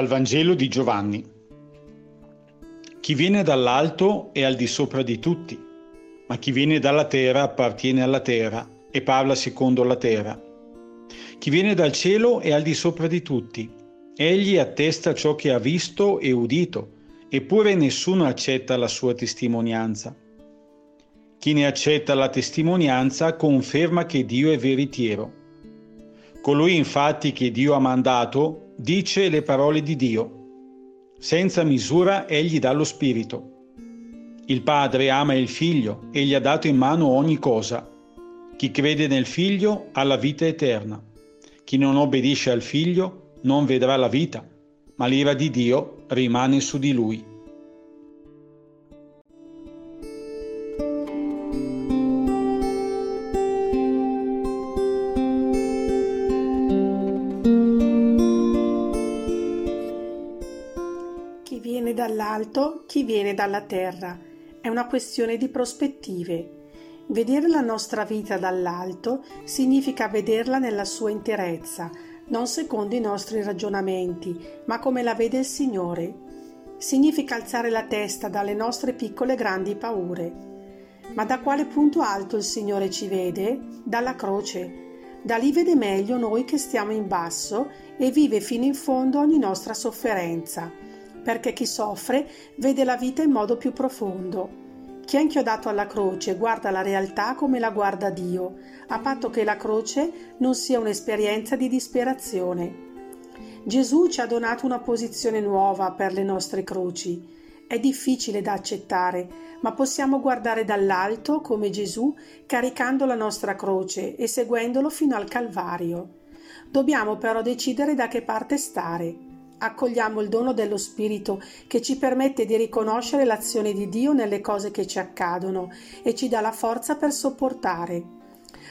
Dal Vangelo di Giovanni. Chi viene dall'alto è al di sopra di tutti, ma chi viene dalla terra appartiene alla terra e parla secondo la terra. Chi viene dal cielo è al di sopra di tutti. Egli attesta ciò che ha visto e udito, eppure nessuno accetta la sua testimonianza. Chi ne accetta la testimonianza conferma che Dio è veritiero. Colui infatti che Dio ha mandato dice le parole di Dio. Senza misura egli dà lo Spirito. Il Padre ama il Figlio e gli ha dato in mano ogni cosa. Chi crede nel Figlio ha la vita eterna. Chi non obbedisce al Figlio non vedrà la vita, ma l'ira di Dio rimane su di lui. Dall'alto, chi viene dalla terra. È una questione di prospettive. Vedere la nostra vita dall'alto significa vederla nella sua interezza, non secondo i nostri ragionamenti, ma come la vede il Signore. Significa alzare la testa dalle nostre piccole e grandi paure. Ma da quale punto alto il Signore ci vede? Dalla croce. Da lì vede meglio noi che stiamo in basso e vive fino in fondo ogni nostra sofferenza perché chi soffre vede la vita in modo più profondo. Chi è inchiodato alla croce guarda la realtà come la guarda Dio, a patto che la croce non sia un'esperienza di disperazione. Gesù ci ha donato una posizione nuova per le nostre croci. È difficile da accettare, ma possiamo guardare dall'alto come Gesù caricando la nostra croce e seguendolo fino al Calvario. Dobbiamo però decidere da che parte stare accogliamo il dono dello Spirito che ci permette di riconoscere l'azione di Dio nelle cose che ci accadono e ci dà la forza per sopportare.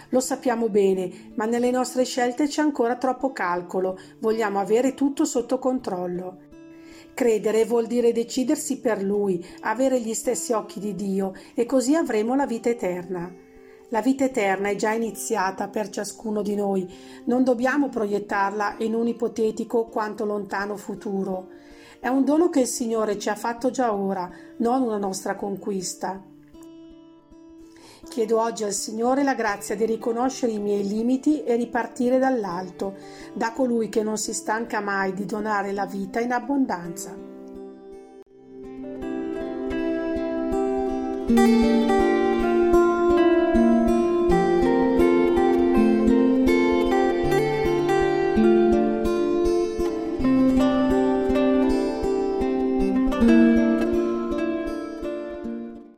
Lo sappiamo bene, ma nelle nostre scelte c'è ancora troppo calcolo, vogliamo avere tutto sotto controllo. Credere vuol dire decidersi per Lui, avere gli stessi occhi di Dio e così avremo la vita eterna. La vita eterna è già iniziata per ciascuno di noi, non dobbiamo proiettarla in un ipotetico quanto lontano futuro. È un dono che il Signore ci ha fatto già ora, non una nostra conquista. Chiedo oggi al Signore la grazia di riconoscere i miei limiti e ripartire dall'alto, da colui che non si stanca mai di donare la vita in abbondanza.